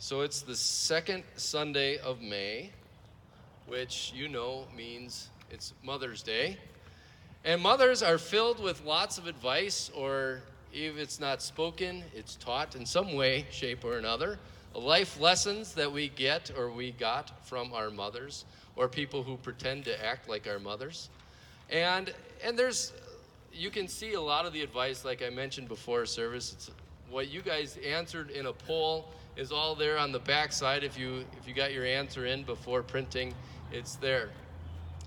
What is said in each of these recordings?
So it's the second Sunday of May, which you know means it's Mother's Day. And mothers are filled with lots of advice, or if it's not spoken, it's taught in some way, shape, or another. Life lessons that we get or we got from our mothers, or people who pretend to act like our mothers. And, and there's, you can see a lot of the advice, like I mentioned before service. It's what you guys answered in a poll is all there on the back side. If you, if you got your answer in before printing, it's there.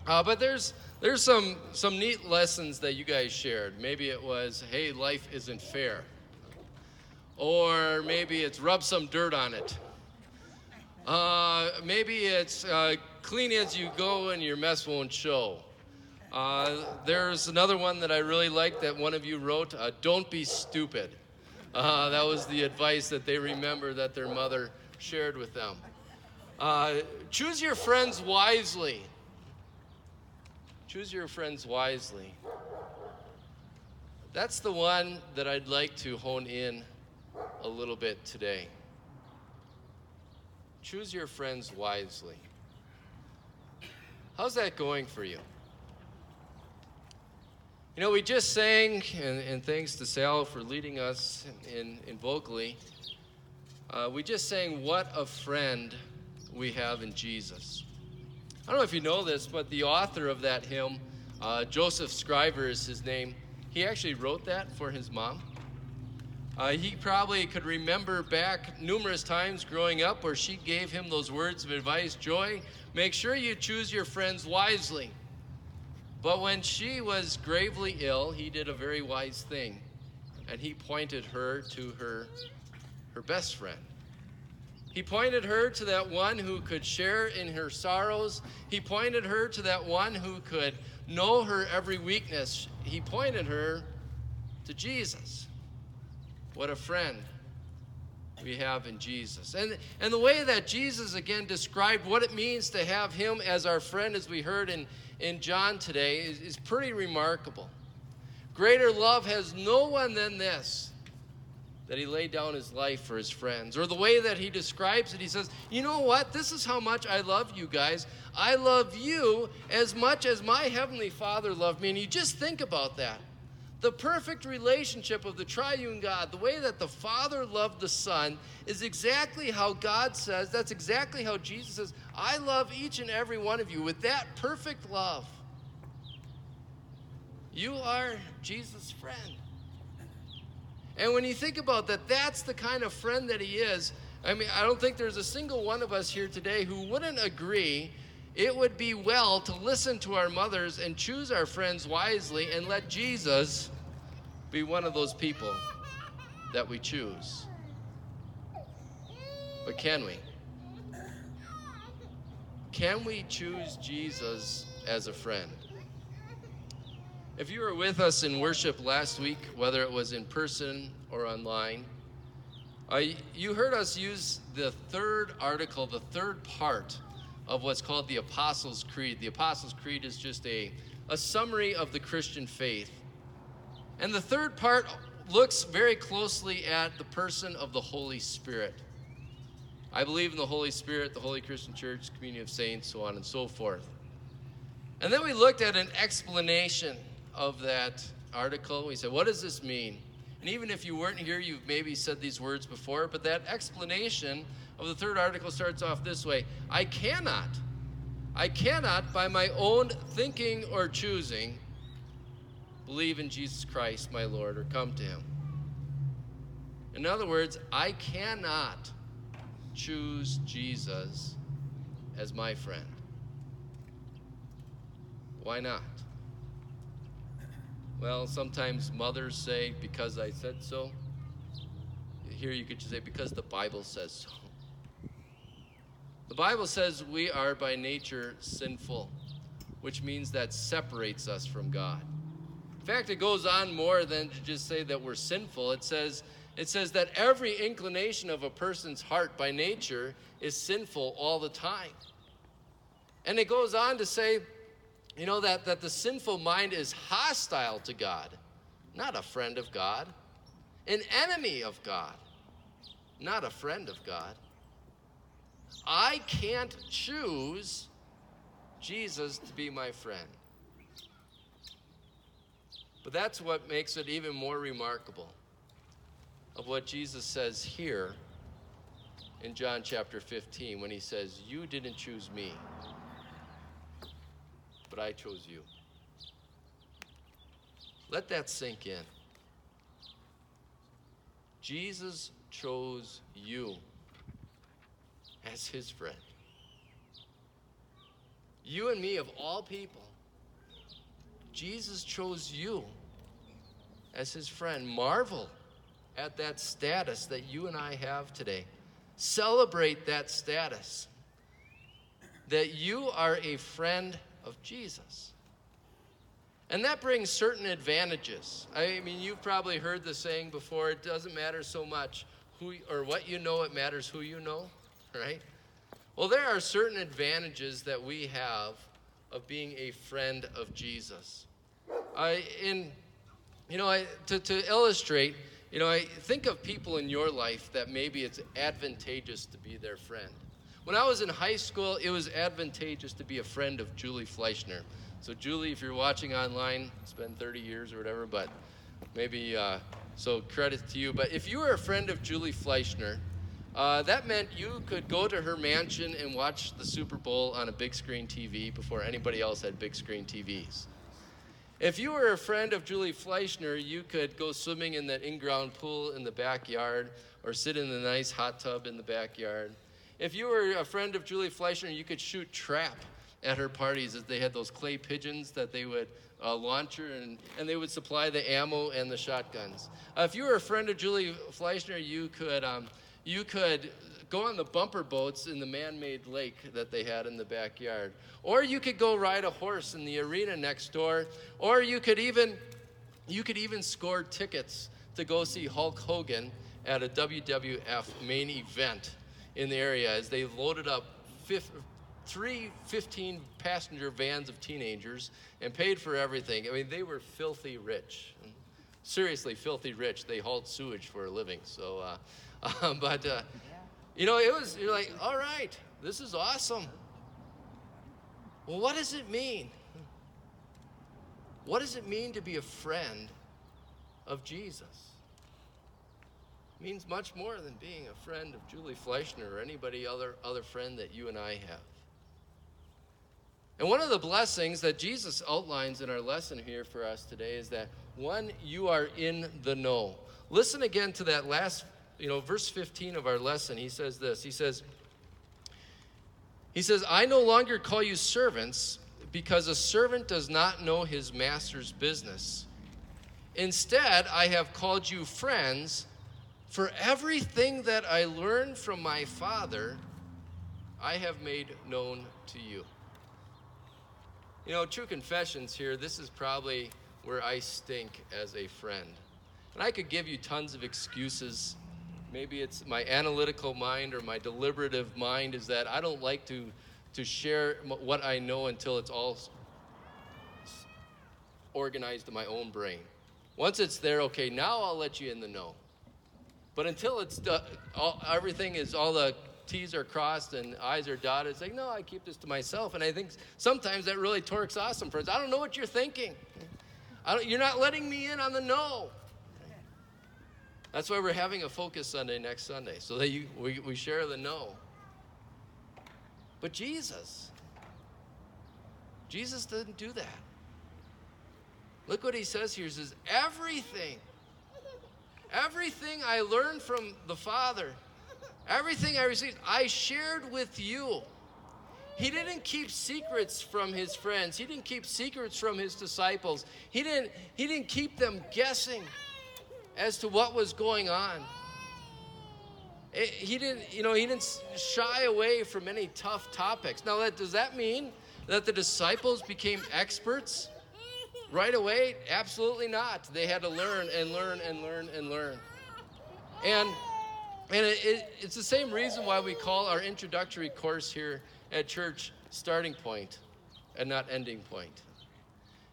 Uh, but there's, there's some, some neat lessons that you guys shared. Maybe it was, hey, life isn't fair. Or maybe it's rub some dirt on it. Uh, maybe it's uh, clean as you go and your mess won't show. Uh, there's another one that I really like that one of you wrote uh, Don't be stupid. Uh, that was the advice that they remember that their mother shared with them. Uh, choose your friends wisely. Choose your friends wisely. That's the one that I'd like to hone in a little bit today. Choose your friends wisely. How's that going for you? You know, we just sang, and, and thanks to Sal for leading us in, in vocally, uh, we just sang, What a Friend We Have in Jesus. I don't know if you know this, but the author of that hymn, uh, Joseph Scriven is his name, he actually wrote that for his mom. Uh, he probably could remember back numerous times growing up where she gave him those words of advice Joy, make sure you choose your friends wisely. But when she was gravely ill, he did a very wise thing, and he pointed her to her, her best friend. He pointed her to that one who could share in her sorrows. He pointed her to that one who could know her every weakness. He pointed her to Jesus. What a friend we have in Jesus. And, and the way that Jesus again described what it means to have him as our friend, as we heard in, in John today, is, is pretty remarkable. Greater love has no one than this that he laid down his life for his friends. Or the way that he describes it, he says, You know what? This is how much I love you guys. I love you as much as my heavenly Father loved me. And you just think about that. The perfect relationship of the triune God, the way that the Father loved the Son, is exactly how God says, that's exactly how Jesus says, I love each and every one of you with that perfect love. You are Jesus' friend. And when you think about that, that's the kind of friend that he is. I mean, I don't think there's a single one of us here today who wouldn't agree it would be well to listen to our mothers and choose our friends wisely and let Jesus be one of those people that we choose. But can we? Can we choose Jesus as a friend? If you were with us in worship last week, whether it was in person or online, uh, you heard us use the third article, the third part of what's called the Apostles' Creed. The Apostles' Creed is just a, a summary of the Christian faith. And the third part looks very closely at the person of the Holy Spirit. I believe in the Holy Spirit, the Holy Christian Church, communion of saints, so on and so forth. And then we looked at an explanation of that article. We said, what does this mean? And even if you weren't here, you've maybe said these words before, but that explanation of the third article starts off this way I cannot, I cannot, by my own thinking or choosing, believe in Jesus Christ, my Lord, or come to Him. In other words, I cannot choose Jesus as my friend. Why not? Well, sometimes mothers say, because I said so. Here you could just say, because the Bible says so. The Bible says we are by nature sinful, which means that separates us from God. In fact, it goes on more than to just say that we're sinful. It says, it says that every inclination of a person's heart by nature is sinful all the time. And it goes on to say you know, that, that the sinful mind is hostile to God, not a friend of God, an enemy of God, not a friend of God. I can't choose Jesus to be my friend. But that's what makes it even more remarkable of what Jesus says here in John chapter 15 when he says, You didn't choose me, but I chose you. Let that sink in. Jesus chose you as his friend. You and me, of all people, Jesus chose you as his friend. Marvel at that status that you and I have today. Celebrate that status that you are a friend of Jesus. And that brings certain advantages. I mean, you've probably heard the saying before it doesn't matter so much who or what you know, it matters who you know, right? Well, there are certain advantages that we have of being a friend of Jesus. I, in, you know, I, to, to illustrate, you know, I think of people in your life that maybe it's advantageous to be their friend. When I was in high school, it was advantageous to be a friend of Julie Fleischner. So, Julie, if you're watching online, it's been 30 years or whatever, but maybe, uh, so credit to you. But if you were a friend of Julie Fleischner, uh, that meant you could go to her mansion and watch the Super Bowl on a big screen TV before anybody else had big screen TVs. If you were a friend of Julie Fleischner, you could go swimming in that in ground pool in the backyard or sit in the nice hot tub in the backyard. If you were a friend of Julie Fleischner, you could shoot trap at her parties as they had those clay pigeons that they would uh, launch her and, and they would supply the ammo and the shotguns. Uh, if you were a friend of Julie Fleischner, you could, um, you could go on the bumper boats in the man-made lake that they had in the backyard. Or you could go ride a horse in the arena next door. Or you could even, you could even score tickets to go see Hulk Hogan at a WWF main event in the area as they loaded up three 15 passenger vans of teenagers and paid for everything. I mean, they were filthy rich. Seriously, filthy rich. They hauled sewage for a living. So, uh, um, but, uh, you know, it was, you're like, all right, this is awesome. Well, what does it mean? What does it mean to be a friend of Jesus? means much more than being a friend of Julie Fleischner or anybody other other friend that you and I have. And one of the blessings that Jesus outlines in our lesson here for us today is that one, you are in the know. Listen again to that last, you know, verse 15 of our lesson. He says this. He says, He says, I no longer call you servants because a servant does not know his master's business. Instead, I have called you friends for everything that I learned from my Father, I have made known to you. You know, true confessions here, this is probably where I stink as a friend. And I could give you tons of excuses. Maybe it's my analytical mind or my deliberative mind is that I don't like to, to share what I know until it's all organized in my own brain. Once it's there, okay, now I'll let you in the know. But until it's done, all, everything is all the T's are crossed and I's are dotted. It's like, know, I keep this to myself. And I think sometimes that really torques awesome friends. I don't know what you're thinking. you're not letting me in on the no. That's why we're having a focus Sunday next Sunday, so that you, we, we share the know. But Jesus, Jesus didn't do that. Look what he says here. Says, everything Everything I learned from the Father, everything I received, I shared with you. He didn't keep secrets from his friends. He didn't keep secrets from his disciples. He didn't, he didn't keep them guessing as to what was going on. It, he didn't, you know, he didn't shy away from any tough topics. Now, that, does that mean that the disciples became experts Right away? Absolutely not. They had to learn and learn and learn and learn. And, and it, it, it's the same reason why we call our introductory course here at church starting point and not ending point.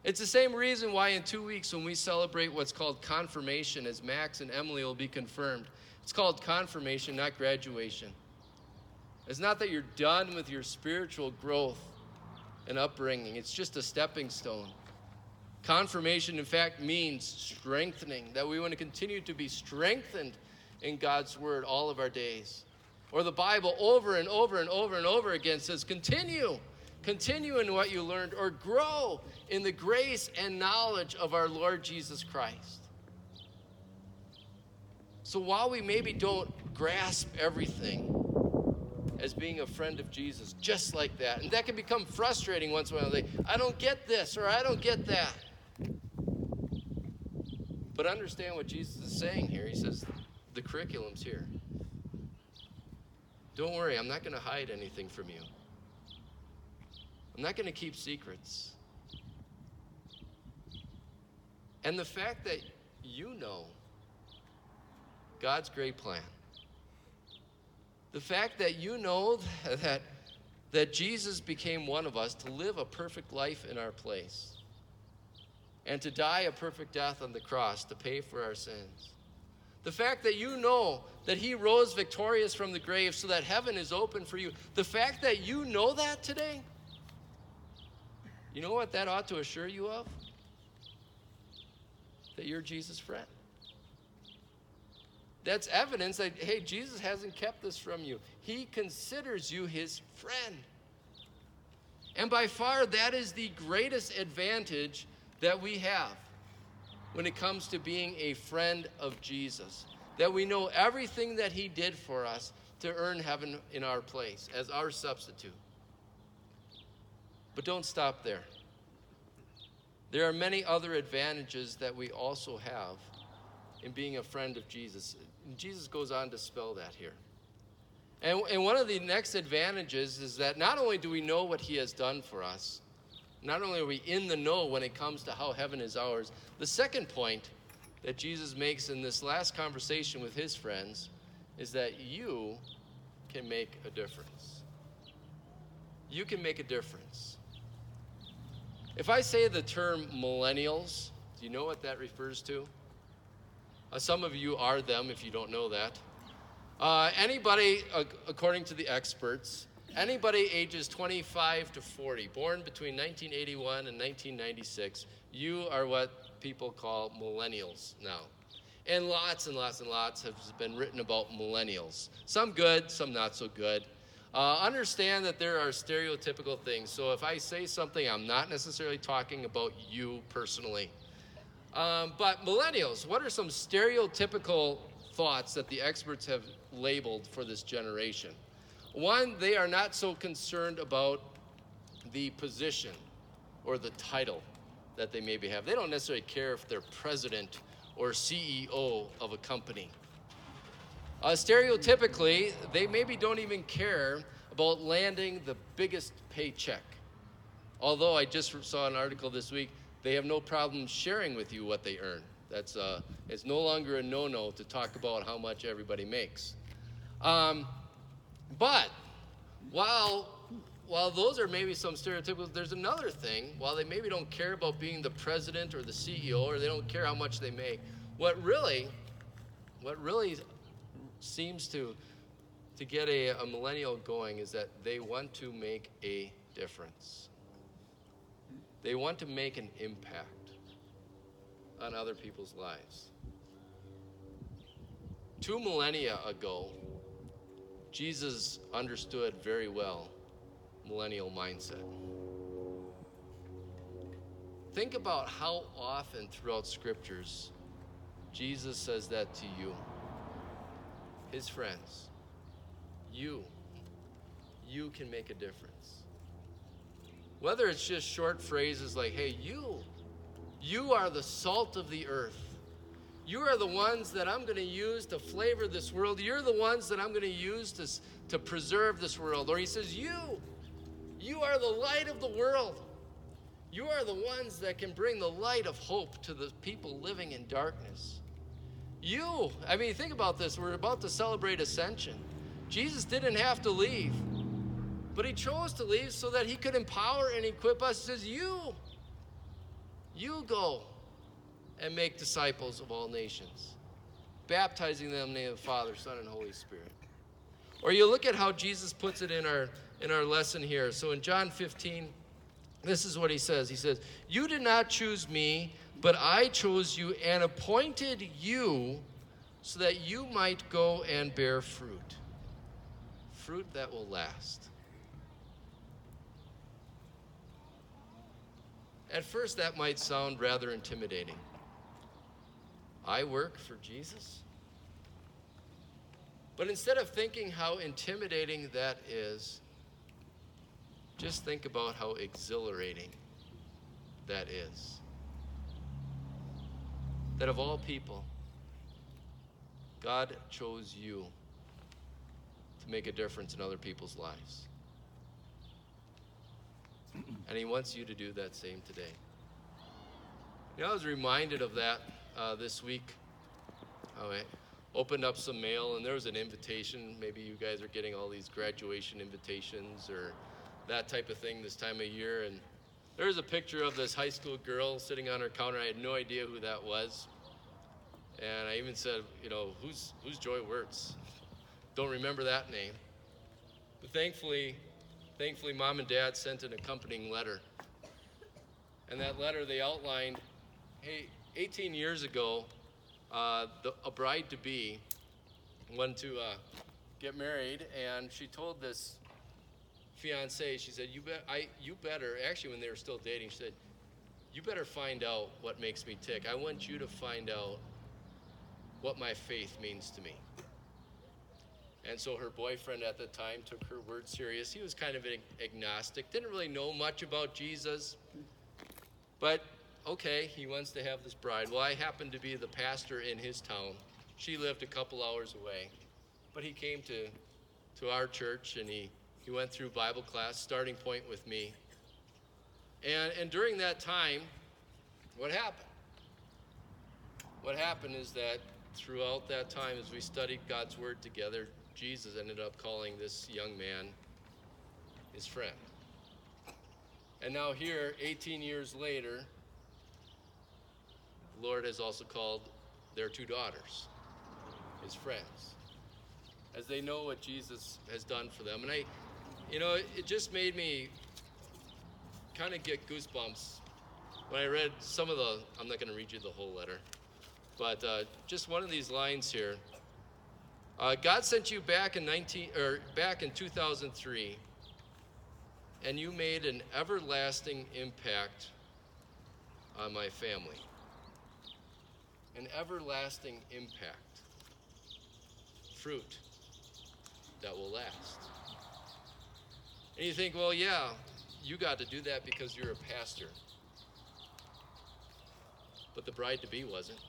It's the same reason why in two weeks when we celebrate what's called confirmation, as Max and Emily will be confirmed, it's called confirmation, not graduation. It's not that you're done with your spiritual growth and upbringing, it's just a stepping stone. Confirmation, in fact, means strengthening, that we want to continue to be strengthened in God's Word all of our days. Or the Bible over and over and over and over again says, continue, continue in what you learned, or grow in the grace and knowledge of our Lord Jesus Christ. So while we maybe don't grasp everything as being a friend of Jesus, just like that, and that can become frustrating once in a while, like, I don't get this or I don't get that. But understand what Jesus is saying here. He says, the curriculum's here. Don't worry, I'm not going to hide anything from you. I'm not going to keep secrets. And the fact that you know God's great plan, the fact that you know that, that Jesus became one of us to live a perfect life in our place and to die a perfect death on the cross to pay for our sins. The fact that you know that he rose victorious from the grave so that heaven is open for you. The fact that you know that today, you know what that ought to assure you of? That you're Jesus' friend. That's evidence that, hey, Jesus hasn't kept this from you. He considers you his friend. And by far, that is the greatest advantage that we have when it comes to being a friend of Jesus. That we know everything that he did for us to earn heaven in our place as our substitute. But don't stop there. There are many other advantages that we also have in being a friend of Jesus. Jesus goes on to spell that here. And, and one of the next advantages is that not only do we know what he has done for us, not only are we in the know when it comes to how heaven is ours, the second point that Jesus makes in this last conversation with his friends is that you can make a difference. You can make a difference. If I say the term millennials, do you know what that refers to? Uh, some of you are them if you don't know that. Uh, anybody, uh, according to the experts, Anybody ages 25 to 40, born between 1981 and 1996, you are what people call millennials now. And lots and lots and lots have been written about millennials. Some good, some not so good. Uh, understand that there are stereotypical things. So if I say something, I'm not necessarily talking about you personally. Um, but millennials, what are some stereotypical thoughts that the experts have labeled for this generation? One, they are not so concerned about the position or the title that they maybe have. They don't necessarily care if they're president or CEO of a company. Uh, stereotypically, they maybe don't even care about landing the biggest paycheck. Although I just saw an article this week, they have no problem sharing with you what they earn. That's uh, it's no longer a no-no to talk about how much everybody makes. Um, but while while those are maybe some stereotypical, there's another thing. While they maybe don't care about being the president or the CEO, or they don't care how much they make, what really, what really seems to to get a, a millennial going is that they want to make a difference. They want to make an impact on other people's lives. Two millennia ago, Jesus understood very well millennial mindset. Think about how often throughout scriptures Jesus says that to you, his friends. You, you can make a difference. Whether it's just short phrases like, hey, you, you are the salt of the earth. You are the ones that I'm going to use to flavor this world. You're the ones that I'm going to use to, to preserve this world. Or he says, You, you are the light of the world. You are the ones that can bring the light of hope to the people living in darkness. You, I mean, think about this. We're about to celebrate Ascension. Jesus didn't have to leave, but he chose to leave so that he could empower and equip us. He says, You, you go and make disciples of all nations, baptizing them in the name of the Father, Son, and Holy Spirit. Or you look at how Jesus puts it in our in our lesson here. So in John 15, this is what he says. He says, "You did not choose me, but I chose you and appointed you so that you might go and bear fruit. Fruit that will last." At first, that might sound rather intimidating. I work for Jesus? But instead of thinking how intimidating that is, just think about how exhilarating that is. That of all people, God chose you to make a difference in other people's lives. And He wants you to do that same today. You know, I was reminded of that uh, this week. Oh, I opened up some mail and there was an invitation. Maybe you guys are getting all these graduation invitations or that type of thing this time of year. And there was a picture of this high school girl sitting on her counter. I had no idea who that was. And I even said, you know, who's, who's Joy Wirtz? Don't remember that name. But thankfully, thankfully, mom and dad sent an accompanying letter. And that letter, they outlined hey, 18 years ago, uh, the, a bride to be went to uh, get married, and she told this fiance, she said, "You bet, I, you better." Actually, when they were still dating, she said, "You better find out what makes me tick. I want you to find out what my faith means to me." And so her boyfriend at the time took her word serious. He was kind of an agnostic, didn't really know much about Jesus, but okay, he wants to have this bride. Well, I happened to be the pastor in his town. She lived a couple hours away. But he came to, to our church and he, he went through Bible class, starting point with me. And, and during that time, what happened? What happened is that throughout that time, as we studied God's Word together, Jesus ended up calling this young man his friend. And now, here, 18 years later, the Lord has also called their two daughters his friends, as they know what Jesus has done for them. And I, you know, it just made me kind of get goosebumps when I read some of the, I'm not going to read you the whole letter, but uh, just one of these lines here. Uh, God sent you back in 19 or back in 2003, and you made an everlasting impact on my family an everlasting impact, fruit that will last. And you think, well, yeah, you got to do that because you're a pastor. But the bride to be wasn't.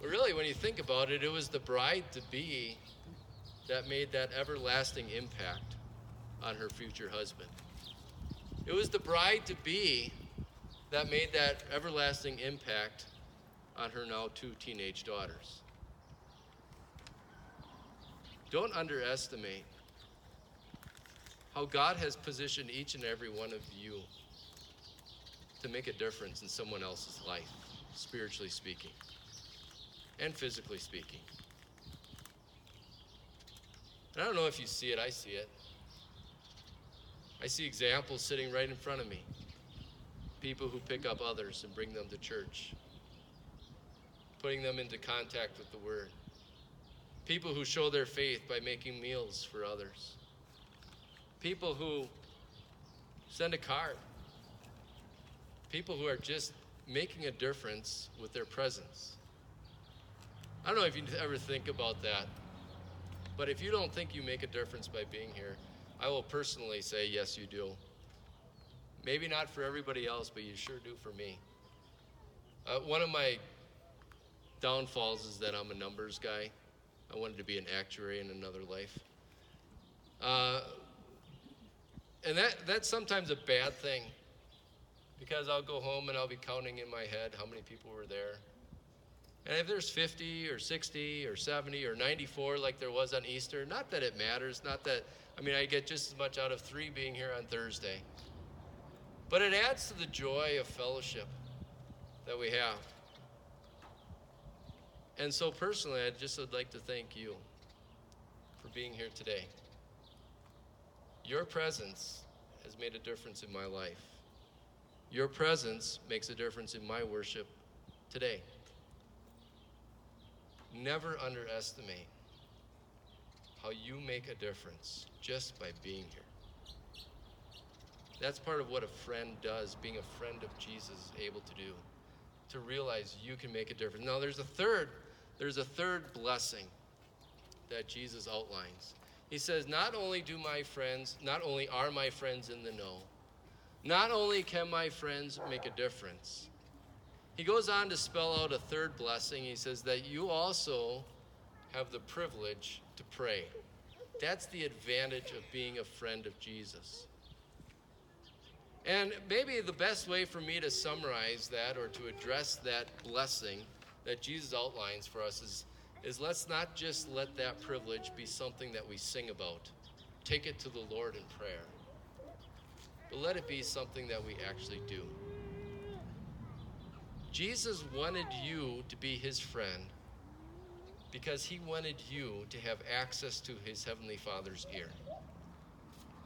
But really, when you think about it, it was the bride to be that made that everlasting impact on her future husband. It was the bride to be that made that everlasting impact on her now two teenage daughters. Don't underestimate how God has positioned each and every one of you to make a difference in someone else's life, spiritually speaking and physically speaking. And I don't know if you see it, I see it. I see examples sitting right in front of me people who pick up others and bring them to church, putting them into contact with the Word, people who show their faith by making meals for others, people who send a card, people who are just making a difference with their presence. I don't know if you ever think about that, but if you don't think you make a difference by being here, I will personally say, yes, you do. Maybe not for everybody else, but you sure do for me. Uh, one of my downfalls is that I'm a numbers guy. I wanted to be an actuary in another life. Uh, and that, that's sometimes a bad thing because I'll go home and I'll be counting in my head how many people were there. And if there's 50 or 60 or 70 or 94 like there was on Easter, not that it matters, not that, I mean, I get just as much out of three being here on Thursday. But it adds to the joy of fellowship that we have. And so personally, I just would like to thank you for being here today. Your presence has made a difference in my life. Your presence makes a difference in my worship today. Never underestimate how you make a difference just by being here. That's part of what a friend does, being a friend of Jesus is able to do, to realize you can make a difference. Now there's a third, there's a third blessing that Jesus outlines. He says, Not only do my friends, not only are my friends in the know, not only can my friends make a difference, he goes on to spell out a third blessing. He says that you also have the privilege to pray. That's the advantage of being a friend of Jesus. And maybe the best way for me to summarize that or to address that blessing that Jesus outlines for us is, is let's not just let that privilege be something that we sing about. Take it to the Lord in prayer. But let it be something that we actually do. Jesus wanted you to be his friend because he wanted you to have access to his heavenly Father's ear.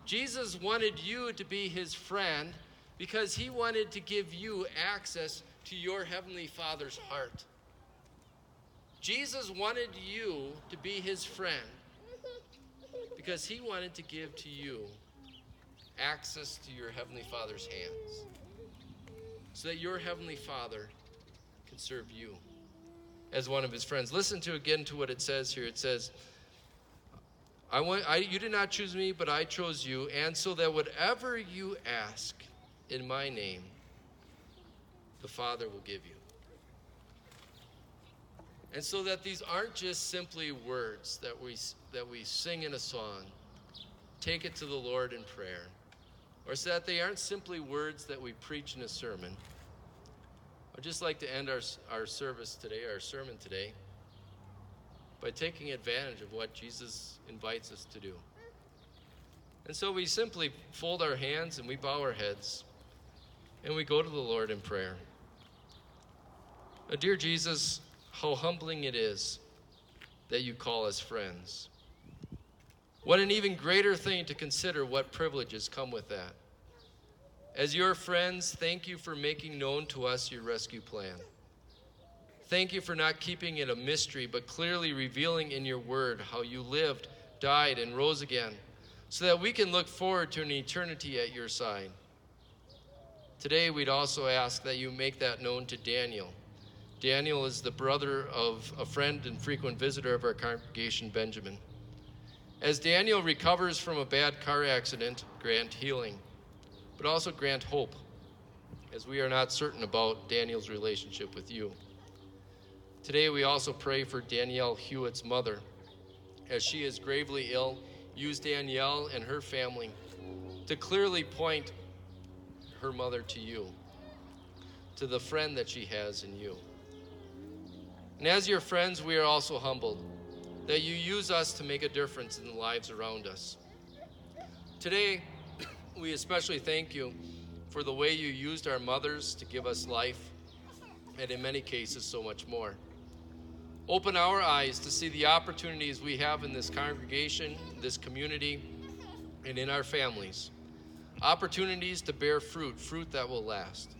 Jesus wanted you to be his friend because he wanted to give you access to your heavenly Father's heart. Jesus wanted you to be his friend because he wanted to give to you access to your heavenly Father's hands so that your heavenly Father can serve you as one of his friends. Listen to again to what it says here. It says, I want I, you did not choose me, but I chose you, and so that whatever you ask in my name, the Father will give you. And so that these aren't just simply words that we that we sing in a song. Take it to the Lord in prayer. Or so that they aren't simply words that we preach in a sermon I'd just like to end our, our service today, our sermon today, by taking advantage of what Jesus invites us to do. And so we simply fold our hands and we bow our heads and we go to the Lord in prayer. Dear Jesus, how humbling it is that you call us friends. What an even greater thing to consider what privileges come with that. As your friends, thank you for making known to us your rescue plan. Thank you for not keeping it a mystery, but clearly revealing in your word how you lived, died, and rose again, so that we can look forward to an eternity at your side. Today, we'd also ask that you make that known to Daniel. Daniel is the brother of a friend and frequent visitor of our congregation, Benjamin. As Daniel recovers from a bad car accident, grant healing but also grant hope, as we are not certain about Daniel's relationship with you. Today, we also pray for Danielle Hewitt's mother. As she is gravely ill, use Danielle and her family to clearly point her mother to you, to the friend that she has in you. And as your friends, we are also humbled that you use us to make a difference in the lives around us. Today, we especially thank you for the way you used our mothers to give us life, and in many cases, so much more. Open our eyes to see the opportunities we have in this congregation, this community, and in our families. Opportunities to bear fruit, fruit that will last.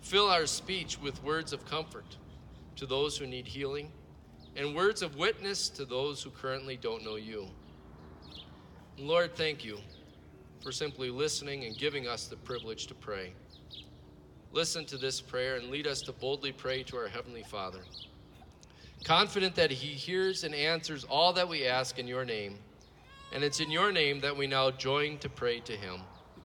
Fill our speech with words of comfort to those who need healing, and words of witness to those who currently don't know you. Lord, thank you for simply listening and giving us the privilege to pray. Listen to this prayer and lead us to boldly pray to our Heavenly Father. Confident that He hears and answers all that we ask in your name, and it's in your name that we now join to pray to Him.